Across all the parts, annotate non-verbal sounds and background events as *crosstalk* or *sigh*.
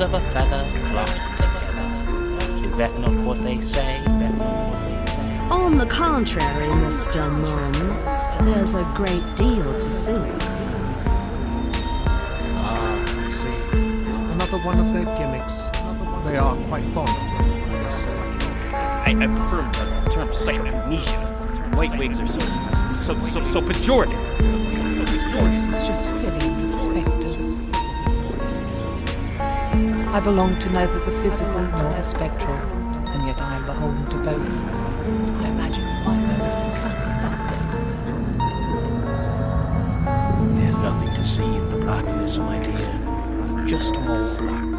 Birds of a feather flock together. Is that not what they say? That not what they say? On the contrary, Mr. Mum, there's a great deal to see. Ah, I see. Another one of their gimmicks. They are quite fond of them, I must say. I, I prefer the term psychoamnesia. White wigs are so so so, so pejorative. So, so, so pejorative. It's just filling I belong to neither the physical nor the spectral, and yet I am beholden to both. I imagine my is something. There's nothing to see in the blackness, my dear. Just more blackness.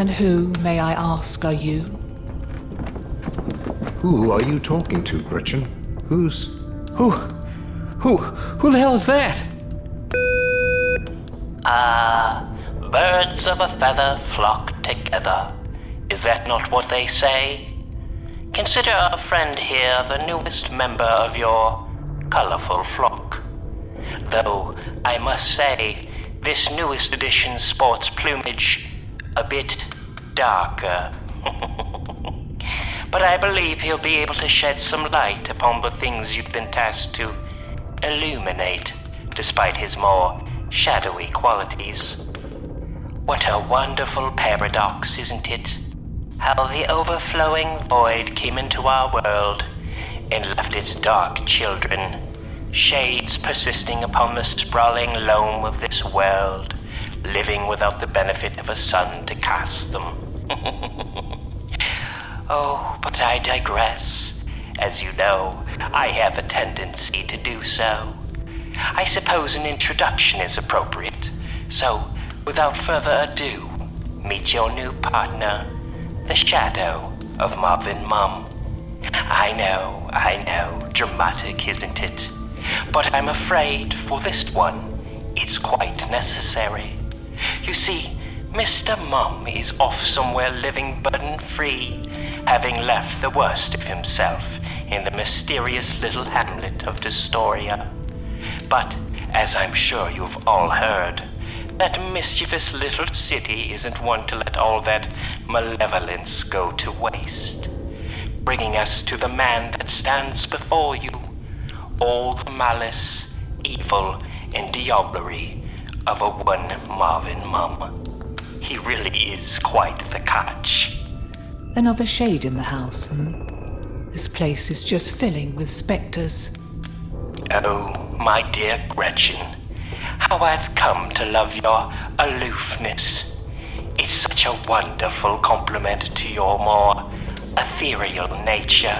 And who, may I ask, are you? Who are you talking to, Gretchen? Who's. Who? Who? Who the hell is that? Ah, birds of a feather flock together. Is that not what they say? Consider our friend here the newest member of your colorful flock. Though I must say, this newest edition sports plumage a bit darker. *laughs* but I believe he'll be able to shed some light upon the things you've been tasked to illuminate, despite his more shadowy qualities. What a wonderful paradox, isn't it? How the overflowing void came into our world and left its dark children, shades persisting upon the sprawling loam of this world, living without the benefit of a sun to cast them. *laughs* oh, but I digress. As you know, I have a tendency to do so. I suppose an introduction is appropriate. So, without further ado, meet your new partner, the shadow of Marvin Mum. I know, I know, dramatic, isn't it? But I'm afraid for this one, it's quite necessary. You see, Mr. Mum is off somewhere living burden free, having left the worst of himself in the mysterious little hamlet of Destoria. But, as I'm sure you've all heard, that mischievous little city isn't one to let all that malevolence go to waste. Bringing us to the man that stands before you, all the malice, evil, and diablerie of a one Marvin Mum. He really is quite the catch. Another shade in the house, hmm? This place is just filling with spectres. Oh, my dear Gretchen, how I've come to love your aloofness. It's such a wonderful compliment to your more ethereal nature.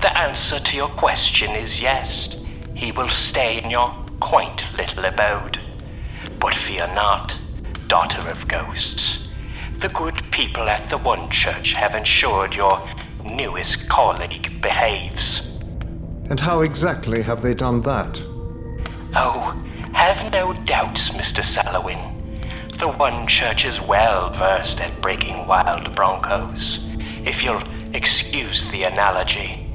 The answer to your question is yes, he will stay in your quaint little abode. But fear not, daughter of ghosts. The good people at the One Church have ensured your newest colleague behaves. And how exactly have they done that? Oh, have no doubts, Mr. Sallowynn. The One Church is well versed at breaking wild broncos, if you'll excuse the analogy.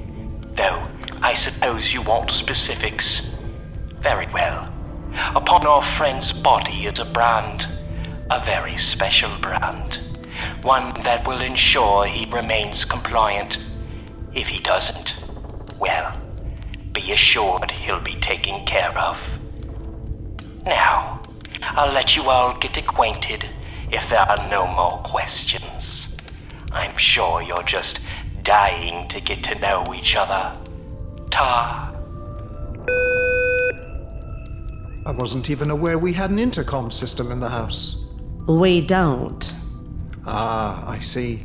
Though, I suppose you want specifics. Very well. Upon our friend's body is a brand, a very special brand. One that will ensure he remains compliant. If he doesn't, well, be assured he'll be taken care of. Now, I'll let you all get acquainted if there are no more questions. I'm sure you're just dying to get to know each other. Ta. I wasn't even aware we had an intercom system in the house. We don't. Ah, I see.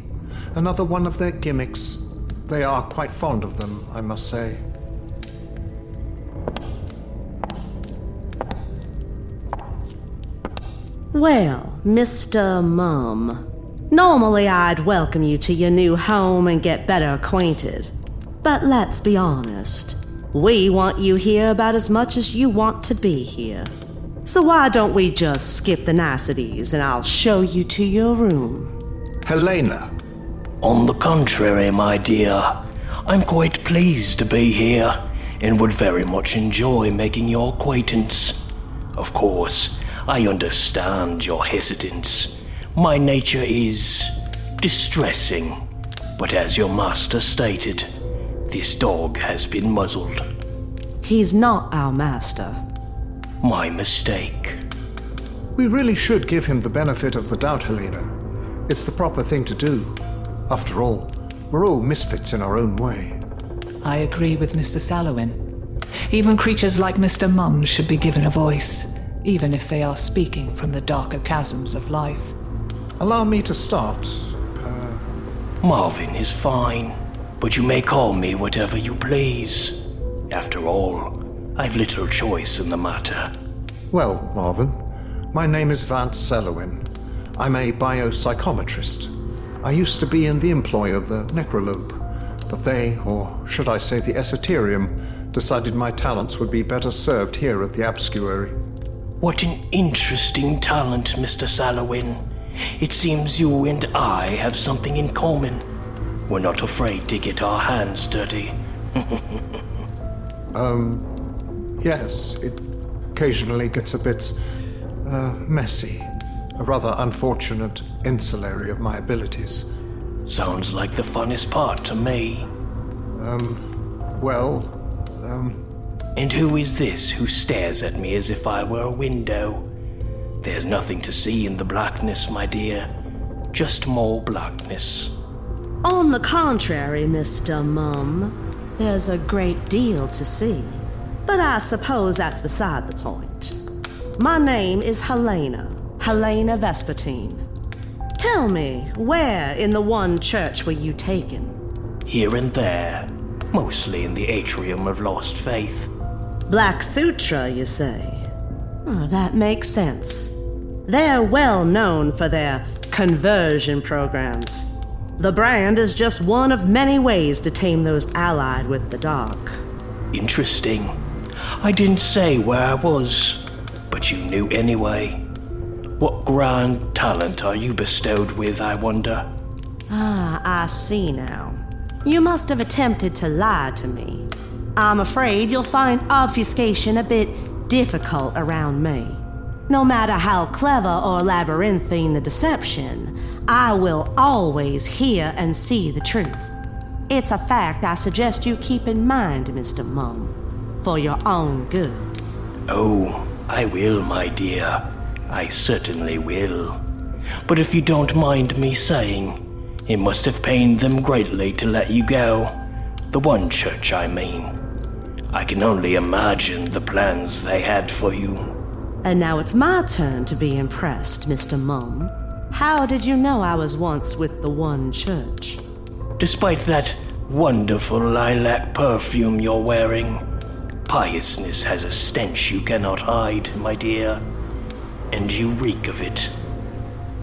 Another one of their gimmicks. They are quite fond of them, I must say. Well, Mr. Mum, normally I'd welcome you to your new home and get better acquainted. But let's be honest, we want you here about as much as you want to be here. So why don't we just skip the niceties and I'll show you to your room? Helena. On the contrary, my dear, I'm quite pleased to be here and would very much enjoy making your acquaintance. Of course, I understand your hesitance. My nature is distressing, but as your master stated, this dog has been muzzled. He's not our master. My mistake. We really should give him the benefit of the doubt, Helena. It's the proper thing to do. After all, we're all misfits in our own way. I agree with Mr. Sallowynn. Even creatures like Mr. Mum should be given a voice, even if they are speaking from the darker chasms of life. Allow me to start. Uh... Marvin is fine, but you may call me whatever you please. After all, I've little choice in the matter. Well, Marvin, my name is Vance Sallowynn. I'm a biopsychometrist. I used to be in the employ of the Necrolobe, but they, or should I say the Esoterium, decided my talents would be better served here at the Obscuary. What an interesting talent, Mr. Sallowynn. It seems you and I have something in common. We're not afraid to get our hands dirty. *laughs* um, yes, it occasionally gets a bit uh, messy. A rather unfortunate insulary of my abilities. Sounds like the funnest part to me. Um, well, um. And who is this who stares at me as if I were a window? There's nothing to see in the blackness, my dear. Just more blackness. On the contrary, Mr. Mum, there's a great deal to see. But I suppose that's beside the point. My name is Helena, Helena Vespertine. Tell me, where in the one church were you taken? Here and there, mostly in the atrium of Lost Faith. Black Sutra, you say? Oh, that makes sense. They're well known for their conversion programs. The brand is just one of many ways to tame those allied with the dark. Interesting. I didn't say where I was, but you knew anyway. What grand talent are you bestowed with, I wonder? Ah, I see now. You must have attempted to lie to me. I'm afraid you'll find obfuscation a bit difficult around me. No matter how clever or labyrinthine the deception, I will always hear and see the truth. It's a fact I suggest you keep in mind, Mr. Mum, for your own good. Oh, I will, my dear. I certainly will. But if you don't mind me saying, it must have pained them greatly to let you go. The one church, I mean. I can only imagine the plans they had for you. And now it's my turn to be impressed, Mr. Mum. How did you know I was once with the one church? Despite that wonderful lilac perfume you're wearing, piousness has a stench you cannot hide, my dear. And you reek of it.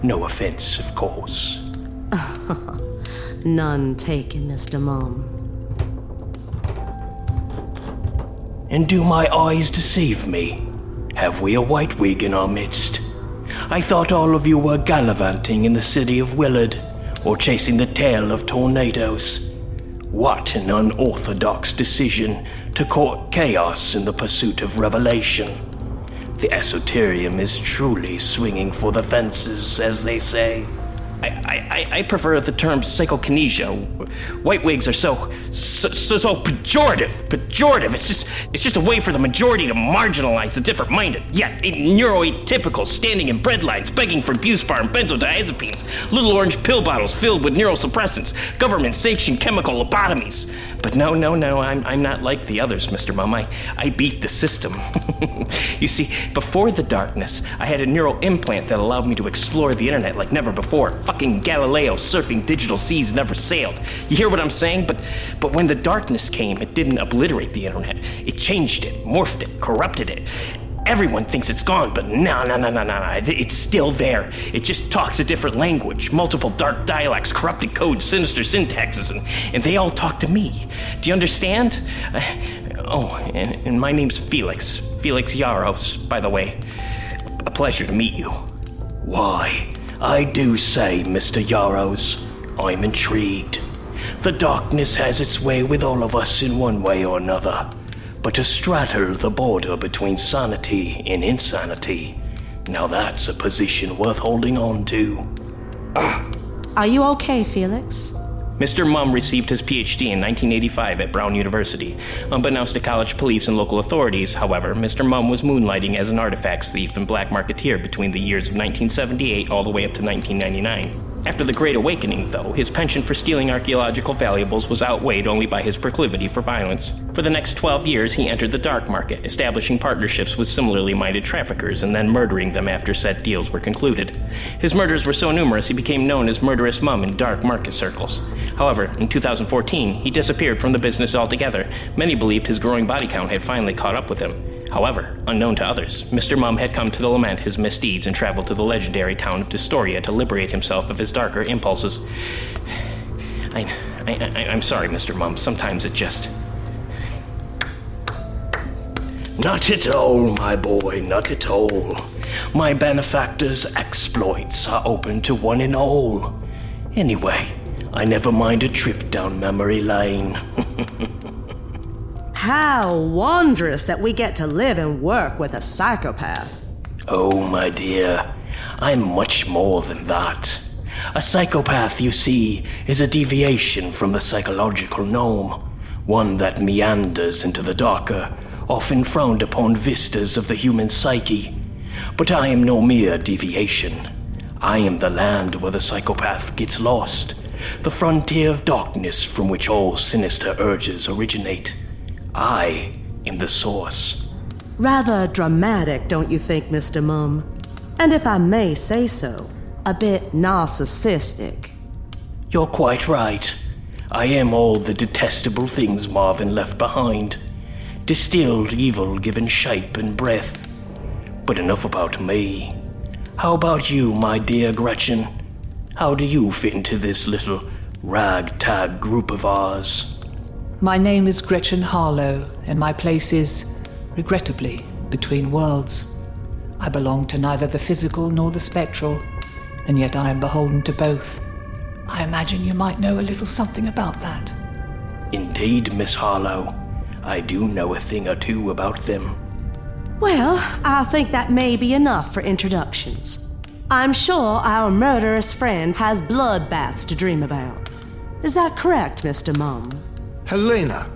No offense, of course. *laughs* None taken, Mr. Mum. And do my eyes deceive me? Have we a white wig in our midst? I thought all of you were gallivanting in the city of Willard, or chasing the tail of tornadoes. What an unorthodox decision to court chaos in the pursuit of revelation. The esoterium is truly swinging for the fences, as they say. I, I, I prefer the term psychokinesia. White wigs are so, so, so, so pejorative. Pejorative. It's just, it's just a way for the majority to marginalize the different-minded. Yet, neuroatypical, standing in bread lines, begging for Buspar and benzodiazepines, little orange pill bottles filled with neurosuppressants, government-sanctioned chemical lobotomies. But no, no, no, I'm, I'm not like the others, Mr. Mum. I, I beat the system. *laughs* you see, before the darkness, I had a neural implant that allowed me to explore the internet like never before fucking Galileo surfing digital seas never sailed. You hear what I'm saying? But but when the darkness came, it didn't obliterate the internet. It changed it, morphed it, corrupted it. Everyone thinks it's gone, but no, no, no, no, no, no. It's still there. It just talks a different language, multiple dark dialects, corrupted codes, sinister syntaxes, and, and they all talk to me. Do you understand? Uh, oh, and, and my name's Felix. Felix Yarrows, by the way. A pleasure to meet you. Why? I do say, Mr. Yarrows, I'm intrigued. The darkness has its way with all of us in one way or another. But to straddle the border between sanity and insanity, now that's a position worth holding on to. Ah. Are you okay, Felix? Mr. Mum received his PhD in 1985 at Brown University. Unbeknownst to college police and local authorities, however, Mr. Mum was moonlighting as an artifacts thief and black marketeer between the years of 1978 all the way up to 1999. After the Great Awakening, though, his penchant for stealing archaeological valuables was outweighed only by his proclivity for violence. For the next 12 years, he entered the dark market, establishing partnerships with similarly minded traffickers and then murdering them after said deals were concluded. His murders were so numerous he became known as Murderous Mum in dark market circles. However, in 2014, he disappeared from the business altogether. Many believed his growing body count had finally caught up with him. However, unknown to others, Mr. Mum had come to lament his misdeeds and traveled to the legendary town of Distoria to liberate himself of his darker impulses. I, I, I'm sorry, Mr. Mum. Sometimes it just. Not at all, my boy, not at all. My benefactor's exploits are open to one and all. Anyway, I never mind a trip down memory lane. *laughs* How wondrous that we get to live and work with a psychopath. Oh, my dear, I'm much more than that. A psychopath, you see, is a deviation from the psychological norm, one that meanders into the darker, often frowned upon vistas of the human psyche. But I am no mere deviation. I am the land where the psychopath gets lost, the frontier of darkness from which all sinister urges originate. I am the source. Rather dramatic, don't you think, Mr. Mum? And if I may say so, a bit narcissistic. You're quite right. I am all the detestable things Marvin left behind. Distilled evil given shape and breath. But enough about me. How about you, my dear Gretchen? How do you fit into this little ragtag group of ours? My name is Gretchen Harlowe, and my place is, regrettably, between worlds. I belong to neither the physical nor the spectral, and yet I am beholden to both. I imagine you might know a little something about that. Indeed, Miss Harlowe. I do know a thing or two about them. Well, I think that may be enough for introductions. I'm sure our murderous friend has bloodbaths to dream about. Is that correct, Mr. Mum? Helena!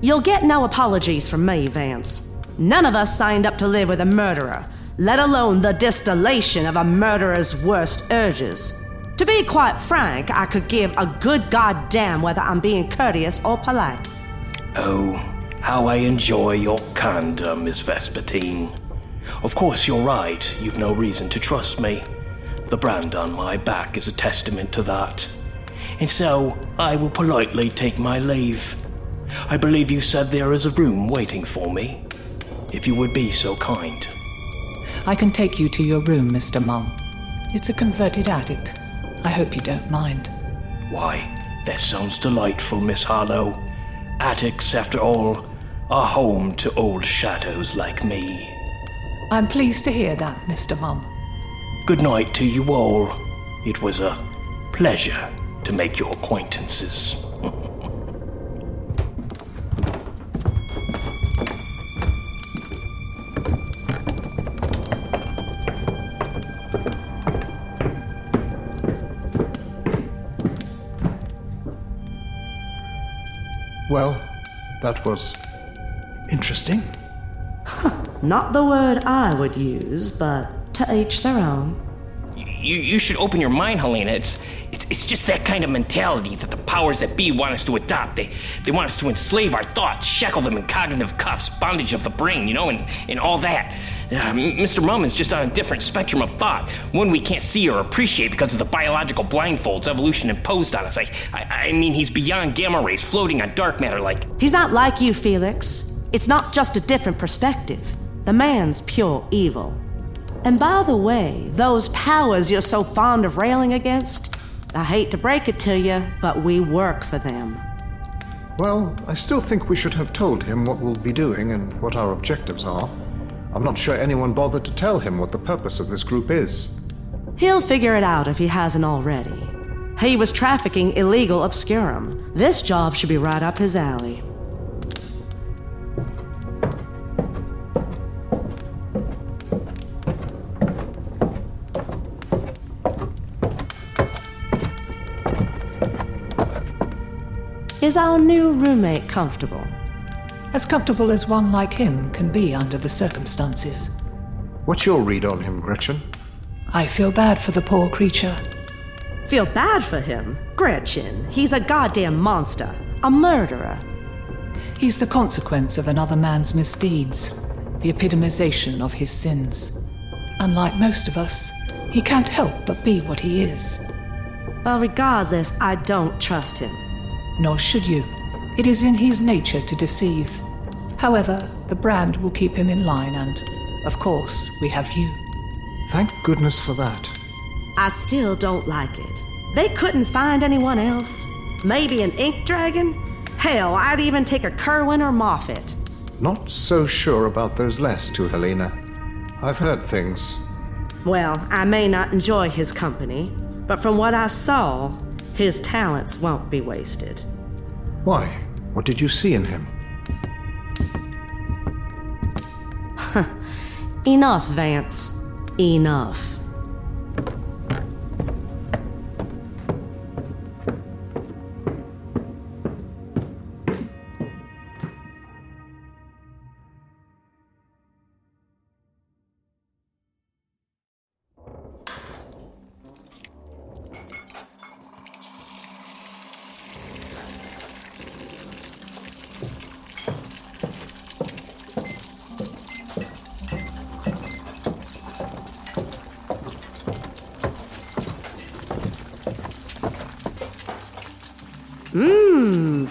You'll get no apologies from me, Vance. None of us signed up to live with a murderer, let alone the distillation of a murderer's worst urges. To be quite frank, I could give a good goddamn whether I'm being courteous or polite. Oh, how I enjoy your candor, Miss Vespertine. Of course, you're right. You've no reason to trust me. The brand on my back is a testament to that and so I will politely take my leave. I believe you said there is a room waiting for me. If you would be so kind. I can take you to your room, Mr. Mum. It's a converted attic. I hope you don't mind. Why, that sounds delightful, Miss Harlowe. Attics, after all, are home to old shadows like me. I'm pleased to hear that, Mr. Mum. Good night to you all. It was a pleasure to make your acquaintances. Well, that was interesting. Not the word I would use, but to each their own. You, you should open your mind, Helena. It's, it's, it's just that kind of mentality that the powers that be want us to adopt. They, they want us to enslave our thoughts, shackle them in cognitive cuffs, bondage of the brain, you know, and, and all that. Uh, Mr. Mum is just on a different spectrum of thought, one we can't see or appreciate because of the biological blindfolds evolution imposed on us. I, I, I mean, he's beyond gamma rays, floating on dark matter like. He's not like you, Felix. It's not just a different perspective. The man's pure evil. And by the way, those powers you're so fond of railing against, I hate to break it to you, but we work for them. Well, I still think we should have told him what we'll be doing and what our objectives are. I'm not sure anyone bothered to tell him what the purpose of this group is. He'll figure it out if he hasn't already. He was trafficking illegal obscurum. This job should be right up his alley. Is our new roommate comfortable? As comfortable as one like him can be under the circumstances. What's your read on him, Gretchen? I feel bad for the poor creature. Feel bad for him? Gretchen, he's a goddamn monster. A murderer. He's the consequence of another man's misdeeds, the epitomization of his sins. Unlike most of us, he can't help but be what he is. Well, regardless, I don't trust him. Nor should you. It is in his nature to deceive. However, the brand will keep him in line, and, of course, we have you. Thank goodness for that. I still don't like it. They couldn't find anyone else. Maybe an ink dragon? Hell, I'd even take a Kerwin or Moffat. Not so sure about those last two, Helena. I've heard things. Well, I may not enjoy his company, but from what I saw, his talents won't be wasted. Why? What did you see in him? *laughs* Enough, Vance. Enough.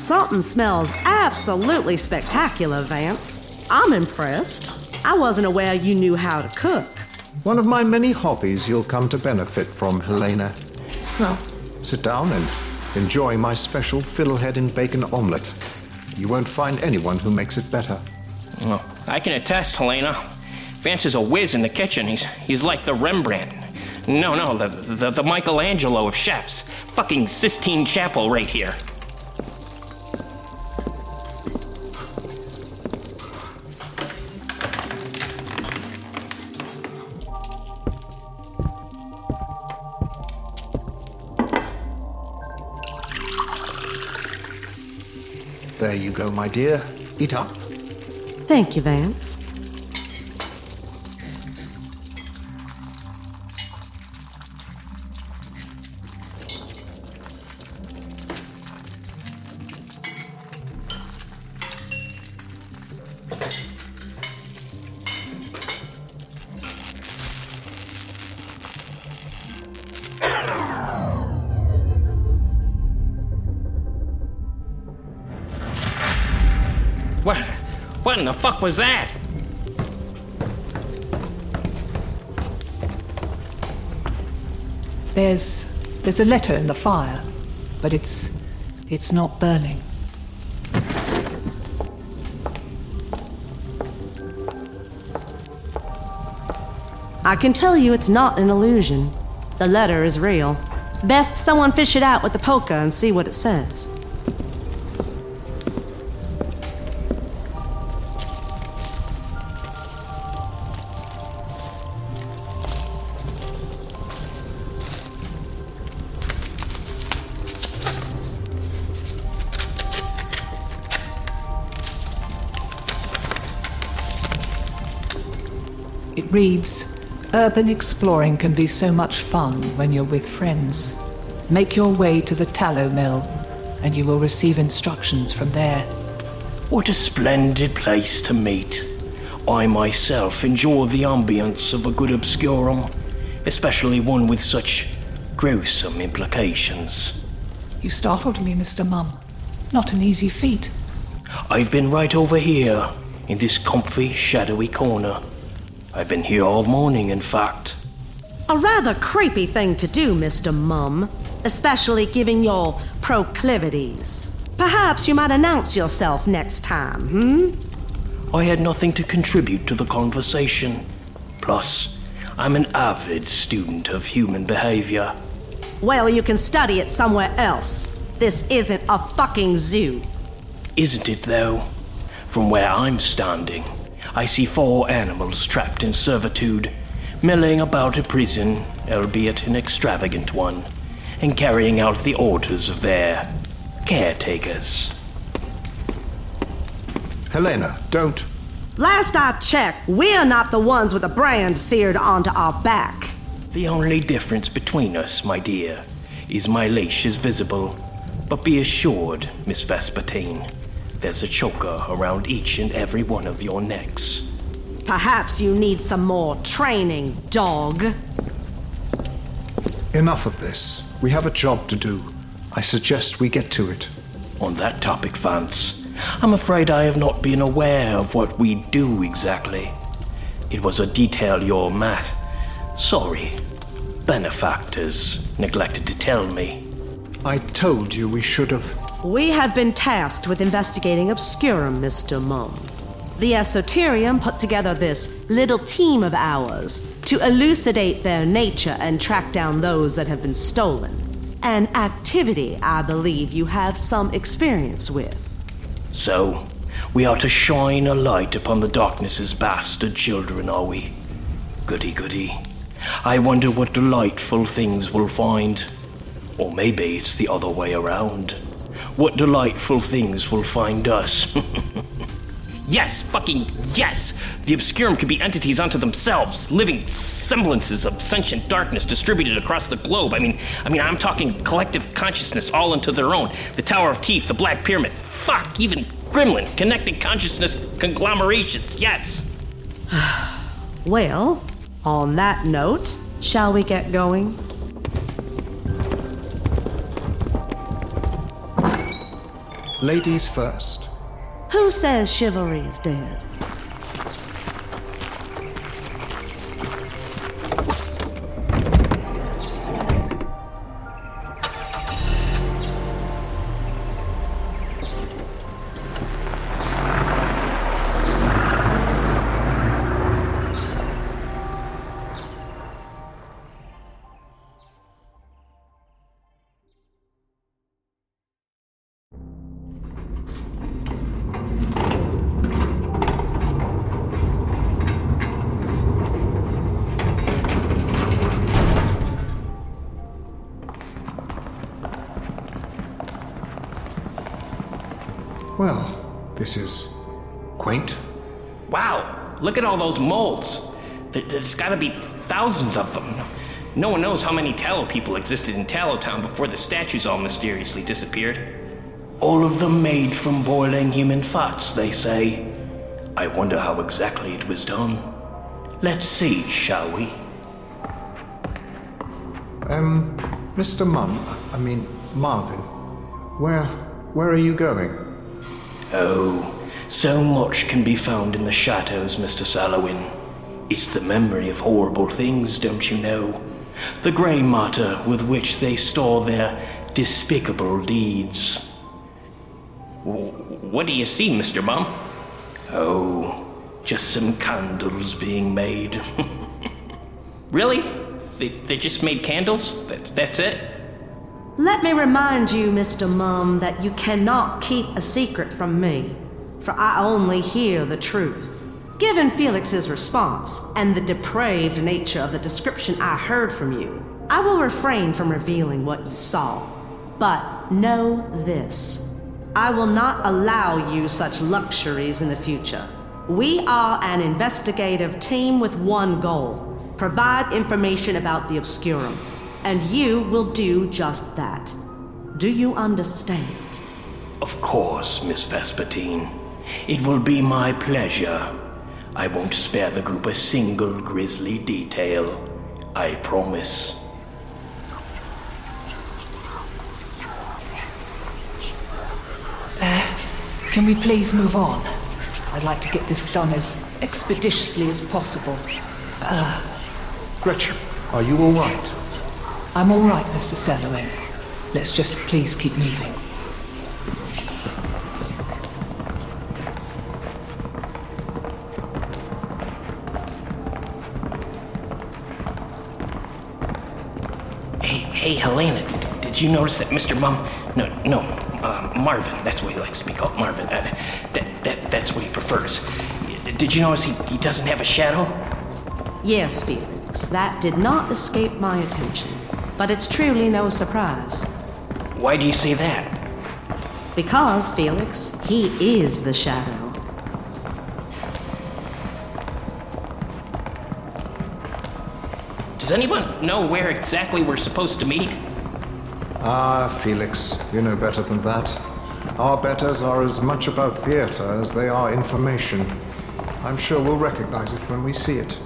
Something smells absolutely spectacular, Vance. I'm impressed. I wasn't aware you knew how to cook. One of my many hobbies you'll come to benefit from, Helena. Now, sit down and enjoy my special fiddlehead and bacon omelette. You won't find anyone who makes it better. Oh, I can attest, Helena. Vance is a whiz in the kitchen. He's, he's like the Rembrandt. No, no, the, the, the Michelangelo of chefs. Fucking Sistine Chapel right here. There you go, my dear. Eat up. Thank you, Vance. Fuck was that? There's there's a letter in the fire, but it's it's not burning. I can tell you it's not an illusion. The letter is real. Best someone fish it out with the poker and see what it says. Reads Urban exploring can be so much fun when you're with friends. Make your way to the tallow mill, and you will receive instructions from there. What a splendid place to meet. I myself enjoy the ambience of a good obscurum, especially one with such gruesome implications. You startled me, Mr. Mum. Not an easy feat. I've been right over here, in this comfy, shadowy corner. I've been here all morning, in fact. A rather creepy thing to do, Mr. Mum, especially given your proclivities. Perhaps you might announce yourself next time, hmm? I had nothing to contribute to the conversation. Plus, I'm an avid student of human behavior. Well, you can study it somewhere else. This isn't a fucking zoo. Isn't it, though? From where I'm standing, I see four animals trapped in servitude, milling about a prison, albeit an extravagant one, and carrying out the orders of their caretakers. Helena, don't. Last I checked, we're not the ones with a brand seared onto our back. The only difference between us, my dear, is my leash is visible. But be assured, Miss Vespertine, there's a choker around each and every one of your necks. Perhaps you need some more training, dog. Enough of this. We have a job to do. I suggest we get to it. On that topic, Vance, I'm afraid I have not been aware of what we do exactly. It was a detail your Matt, sorry, benefactors neglected to tell me. I told you we should have. We have been tasked with investigating Obscurum, Mr. Mum. The Esoterium put together this little team of ours to elucidate their nature and track down those that have been stolen. An activity I believe you have some experience with. So, we are to shine a light upon the darkness's bastard children, are we? Goody goody. I wonder what delightful things we'll find. Or maybe it's the other way around. What delightful things will find us. *laughs* yes, fucking yes! The Obscurum could be entities unto themselves, living semblances of sentient darkness distributed across the globe. I mean, I mean, I'm talking collective consciousness all into their own. The Tower of Teeth, the Black Pyramid, fuck, even Gremlin, connected consciousness conglomerations, yes! *sighs* well, on that note, shall we get going? Ladies first. Who says chivalry is dead? At all those molds. There, has gotta be thousands of them. No one knows how many Tallow people existed in Tallowtown before the statues all mysteriously disappeared. All of them made from boiling human fats, they say. I wonder how exactly it was done. Let's see, shall we? Um, Mr. Mum, I mean, Marvin, where, where are you going? Oh, so much can be found in the shadows, Mr. Sallowynn. It's the memory of horrible things, don't you know? The grey matter with which they store their despicable deeds. What do you see, Mr. Mum? Oh, just some candles being made. *laughs* really? They, they just made candles? That, that's it? Let me remind you, Mr. Mum, that you cannot keep a secret from me, for I only hear the truth. Given Felix's response and the depraved nature of the description I heard from you, I will refrain from revealing what you saw. But know this I will not allow you such luxuries in the future. We are an investigative team with one goal provide information about the Obscurum and you will do just that. Do you understand? Of course, Miss Vespertine. It will be my pleasure. I won't spare the group a single grisly detail. I promise. Uh, can we please move on? I'd like to get this done as expeditiously as possible. Uh, Gretchen, are you all right? I'm all right, Mr. Sallowynn. Let's just please keep moving. Hey, Helena, did, did you notice that Mr. Mum? No, no, uh, Marvin. That's what he likes to be called, Marvin. Uh, that, that, that's what he prefers. Did you notice he, he doesn't have a shadow? Yes, Felix. That did not escape my attention but it's truly no surprise. Why do you say that? Because, Felix, he is the shadow. Does anyone know where exactly we're supposed to meet? Ah, Felix, you know better than that. Our betters are as much about theatre as they are information. I'm sure we'll recognize it when we see it.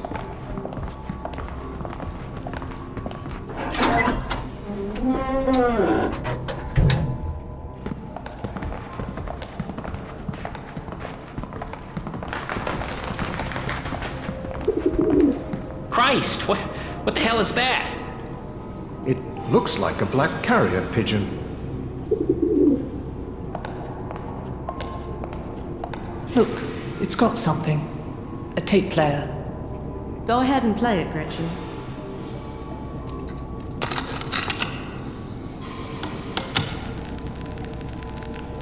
Christ, what? Hell is that? It looks like a black carrier pigeon. Look, it's got something. A tape player. Go ahead and play it, Gretchen.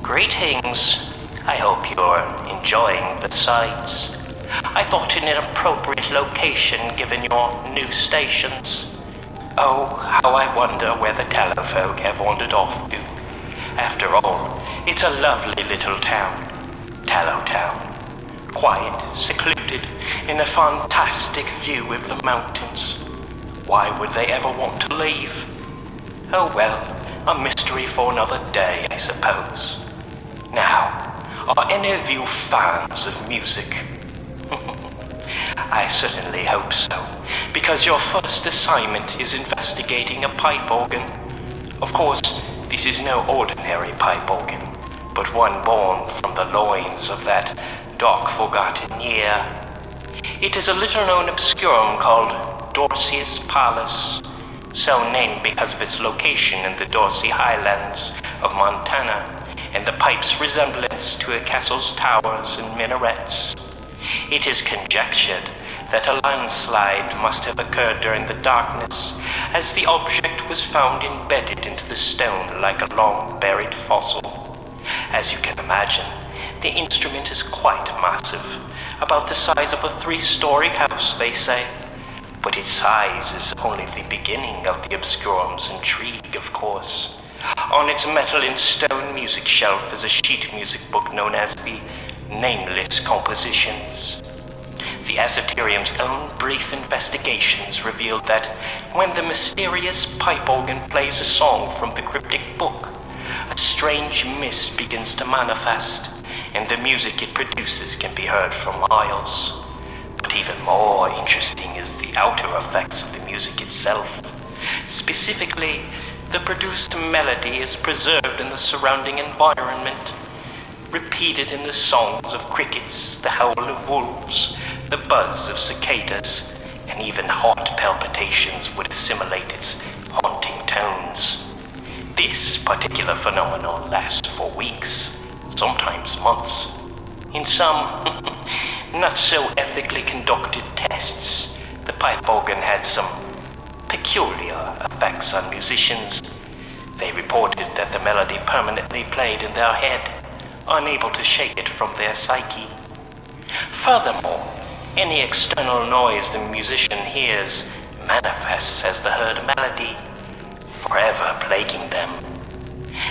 Greetings. I hope you're enjoying the sights. I thought it an appropriate location given your new stations. Oh, how I wonder where the Tallofolk have wandered off to. After all, it's a lovely little town. Tallow Town. Quiet, secluded, in a fantastic view of the mountains. Why would they ever want to leave? Oh well, a mystery for another day, I suppose. Now, are any of you fans of music? *laughs* I certainly hope so, because your first assignment is investigating a pipe organ. Of course, this is no ordinary pipe organ, but one born from the loins of that dark forgotten year. It is a little known obscurum called Dorsius Palus, so named because of its location in the Dorsey Highlands of Montana and the pipe's resemblance to a castle's towers and minarets. It is conjectured that a landslide must have occurred during the darkness, as the object was found embedded into the stone like a long buried fossil. As you can imagine, the instrument is quite massive, about the size of a three story house, they say. But its size is only the beginning of the obscurum's intrigue, of course. On its metal and stone music shelf is a sheet music book known as the Nameless Compositions. The Esoterium's own brief investigations revealed that when the mysterious pipe organ plays a song from the cryptic book, a strange mist begins to manifest, and the music it produces can be heard for miles. But even more interesting is the outer effects of the music itself. Specifically, the produced melody is preserved in the surrounding environment, repeated in the songs of crickets, the howl of wolves, the buzz of cicadas, and even heart palpitations would assimilate its haunting tones. This particular phenomenon lasts for weeks, sometimes months. In some *laughs* not so ethically conducted tests, the pipe organ had some peculiar effects on musicians. They reported that the melody permanently played in their head, unable to shake it from their psyche. Furthermore, any external noise the musician hears manifests as the heard melody, forever plaguing them.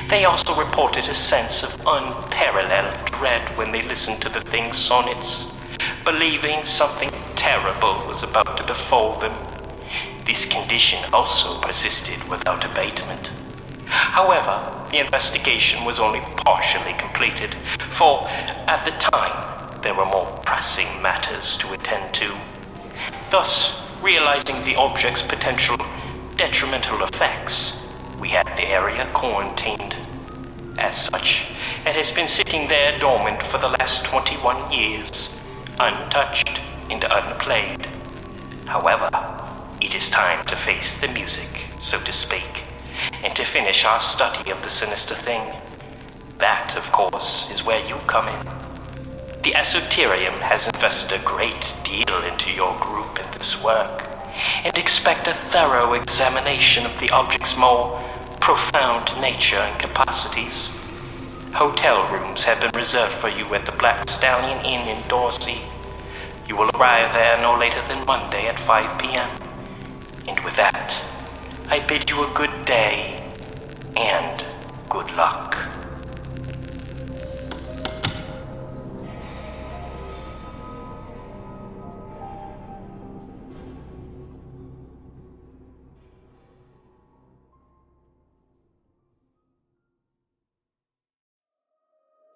They also reported a sense of unparalleled dread when they listened to the thing's sonnets, believing something terrible was about to befall them. This condition also persisted without abatement. However, the investigation was only partially completed, for at the time there were more pressing matters to attend to. Thus, realizing the object's potential detrimental effects, we had the area quarantined. As such, it has been sitting there dormant for the last 21 years, untouched and unplayed. However, it is time to face the music, so to speak, and to finish our study of the sinister thing. That, of course, is where you come in. The Esoterium has invested a great deal into your group in this work, and expect a thorough examination of the object's more profound nature and capacities. Hotel rooms have been reserved for you at the Black Stallion Inn in Dorsey. You will arrive there no later than Monday at 5 p.m. And with that, I bid you a good day and good luck.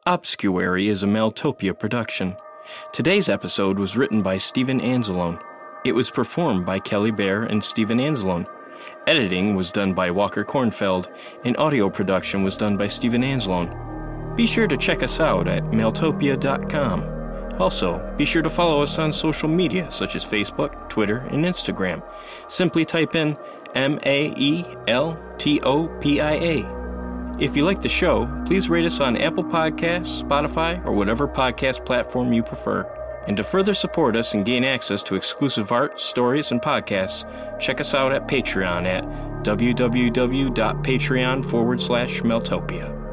Obscuary is a Maeltopia production. Today's episode was written by Steven Anzalone. It was performed by Kelly Bair and Steven Anzalone. Editing was done by Walker Kornfeld, and audio production was done by Steven Anzalone. Be sure to check us out at maeltopia.com. Also, be sure to follow us on social media such as Facebook, Twitter, and Instagram. Simply type in M A E L T O P I A. If you like the show, please rate us on Apple Podcasts, Spotify, or whatever podcast platform you prefer. And to further support us and gain access to exclusive art, stories, and podcasts, check us out at Patreon at www.patreon forward slash Maeltopia.